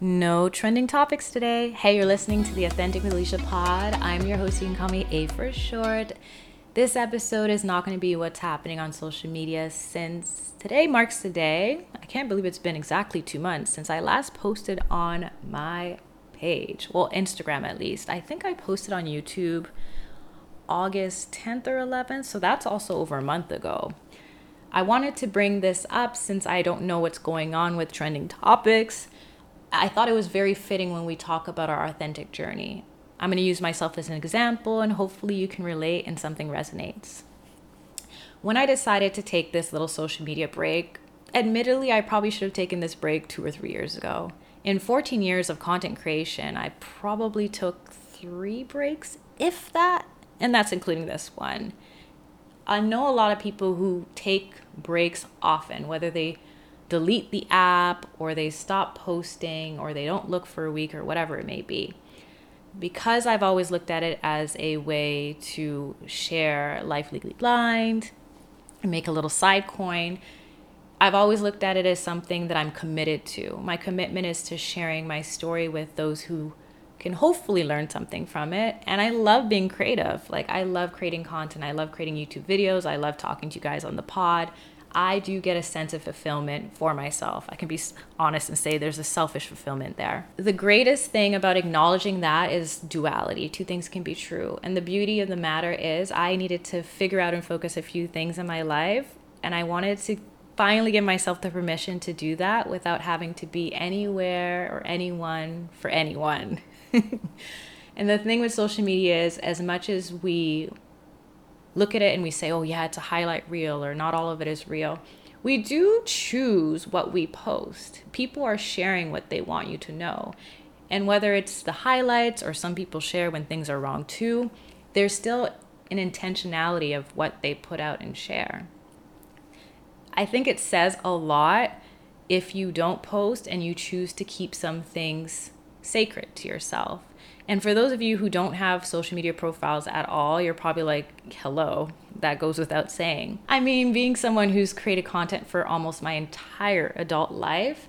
No trending topics today. Hey, you're listening to the Authentic Alicia pod. I'm your host. You can call me A for short. This episode is not going to be what's happening on social media since today marks the day. I can't believe it's been exactly two months since I last posted on my page. Well, Instagram at least. I think I posted on YouTube August 10th or 11th, so that's also over a month ago. I wanted to bring this up since I don't know what's going on with trending topics. I thought it was very fitting when we talk about our authentic journey. I'm going to use myself as an example, and hopefully, you can relate and something resonates. When I decided to take this little social media break, admittedly, I probably should have taken this break two or three years ago. In 14 years of content creation, I probably took three breaks, if that, and that's including this one. I know a lot of people who take breaks often, whether they delete the app or they stop posting or they don't look for a week or whatever it may be. Because I've always looked at it as a way to share Life Legally Blind and make a little side coin, I've always looked at it as something that I'm committed to. My commitment is to sharing my story with those who can hopefully learn something from it. And I love being creative. Like, I love creating content. I love creating YouTube videos. I love talking to you guys on the pod. I do get a sense of fulfillment for myself. I can be honest and say there's a selfish fulfillment there. The greatest thing about acknowledging that is duality. Two things can be true. And the beauty of the matter is, I needed to figure out and focus a few things in my life. And I wanted to finally give myself the permission to do that without having to be anywhere or anyone for anyone. and the thing with social media is, as much as we look at it and we say, oh, yeah, it's a highlight reel or not all of it is real, we do choose what we post. People are sharing what they want you to know. And whether it's the highlights or some people share when things are wrong too, there's still an intentionality of what they put out and share. I think it says a lot if you don't post and you choose to keep some things sacred to yourself. And for those of you who don't have social media profiles at all, you're probably like, hello, that goes without saying. I mean, being someone who's created content for almost my entire adult life,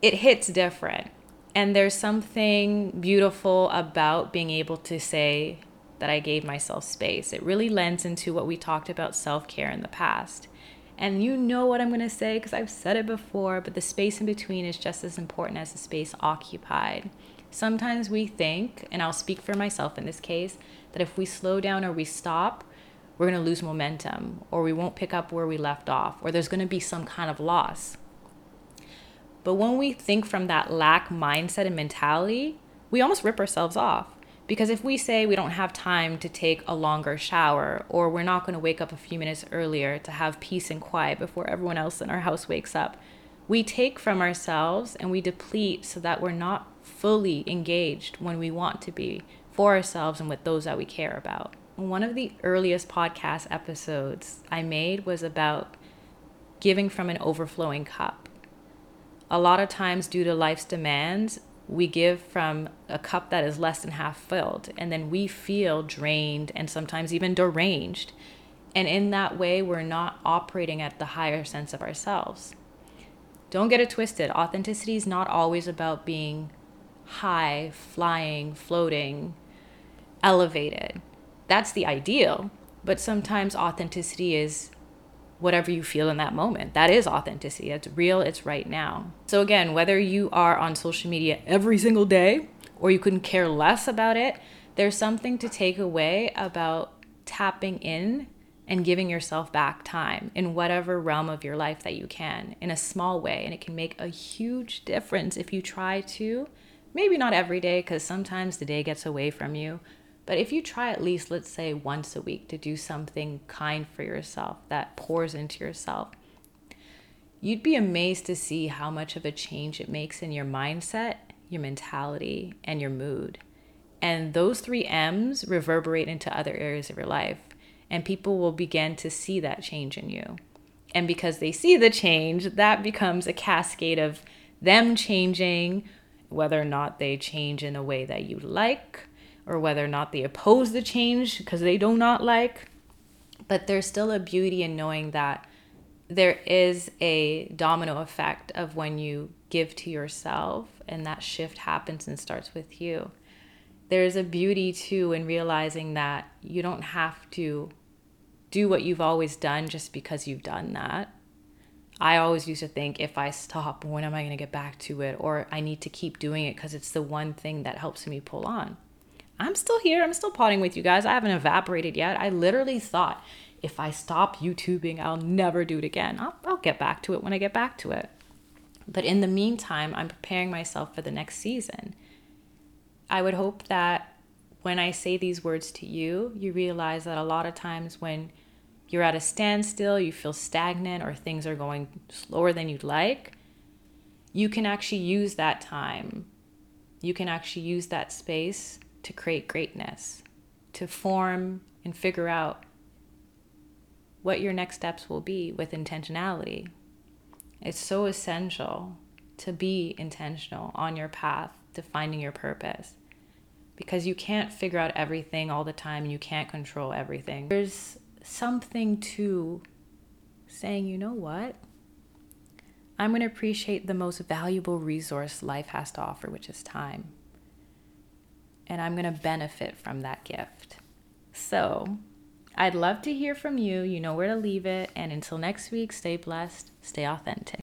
it hits different. And there's something beautiful about being able to say that I gave myself space. It really lends into what we talked about self care in the past. And you know what I'm going to say because I've said it before, but the space in between is just as important as the space occupied. Sometimes we think, and I'll speak for myself in this case, that if we slow down or we stop, we're going to lose momentum or we won't pick up where we left off or there's going to be some kind of loss. But when we think from that lack mindset and mentality, we almost rip ourselves off. Because if we say we don't have time to take a longer shower, or we're not going to wake up a few minutes earlier to have peace and quiet before everyone else in our house wakes up, we take from ourselves and we deplete so that we're not fully engaged when we want to be for ourselves and with those that we care about. One of the earliest podcast episodes I made was about giving from an overflowing cup. A lot of times, due to life's demands, we give from a cup that is less than half filled, and then we feel drained and sometimes even deranged. And in that way, we're not operating at the higher sense of ourselves. Don't get it twisted. Authenticity is not always about being high, flying, floating, elevated. That's the ideal. But sometimes authenticity is whatever you feel in that moment. That is authenticity. It's real, it's right now. So, again, whether you are on social media every single day or you couldn't care less about it, there's something to take away about tapping in and giving yourself back time in whatever realm of your life that you can in a small way. And it can make a huge difference if you try to. Maybe not every day, because sometimes the day gets away from you, but if you try at least, let's say, once a week to do something kind for yourself that pours into yourself, you'd be amazed to see how much of a change it makes in your mindset, your mentality, and your mood. And those three M's reverberate into other areas of your life, and people will begin to see that change in you. And because they see the change, that becomes a cascade of them changing, whether or not they change in a way that you like or whether or not they oppose the change because they do not like. But there's still a beauty in knowing that there is a domino effect of when you give to yourself and that shift happens and starts with you. There's a beauty too in realizing that you don't have to do what you've always done just because you've done that. I always used to think if I stop, when am I going to get back to it? Or I need to keep doing it because it's the one thing that helps me pull on. I'm still here. I'm still potting with you guys. I haven't evaporated yet. I literally thought if I stop YouTubing, I'll never do it again. I'll, I'll get back to it when I get back to it. But in the meantime, I'm preparing myself for the next season. I would hope that when I say these words to you, you realize that a lot of times when you're at a standstill, you feel stagnant, or things are going slower than you'd like, you can actually use that time. You can actually use that space to create greatness, to form and figure out what your next steps will be with intentionality. It's so essential to be intentional on your path to finding your purpose because you can't figure out everything all the time you can't control everything. There's something to saying, you know what? I'm going to appreciate the most valuable resource life has to offer, which is time. And I'm going to benefit from that gift. So, I'd love to hear from you. You know where to leave it. And until next week, stay blessed, stay authentic.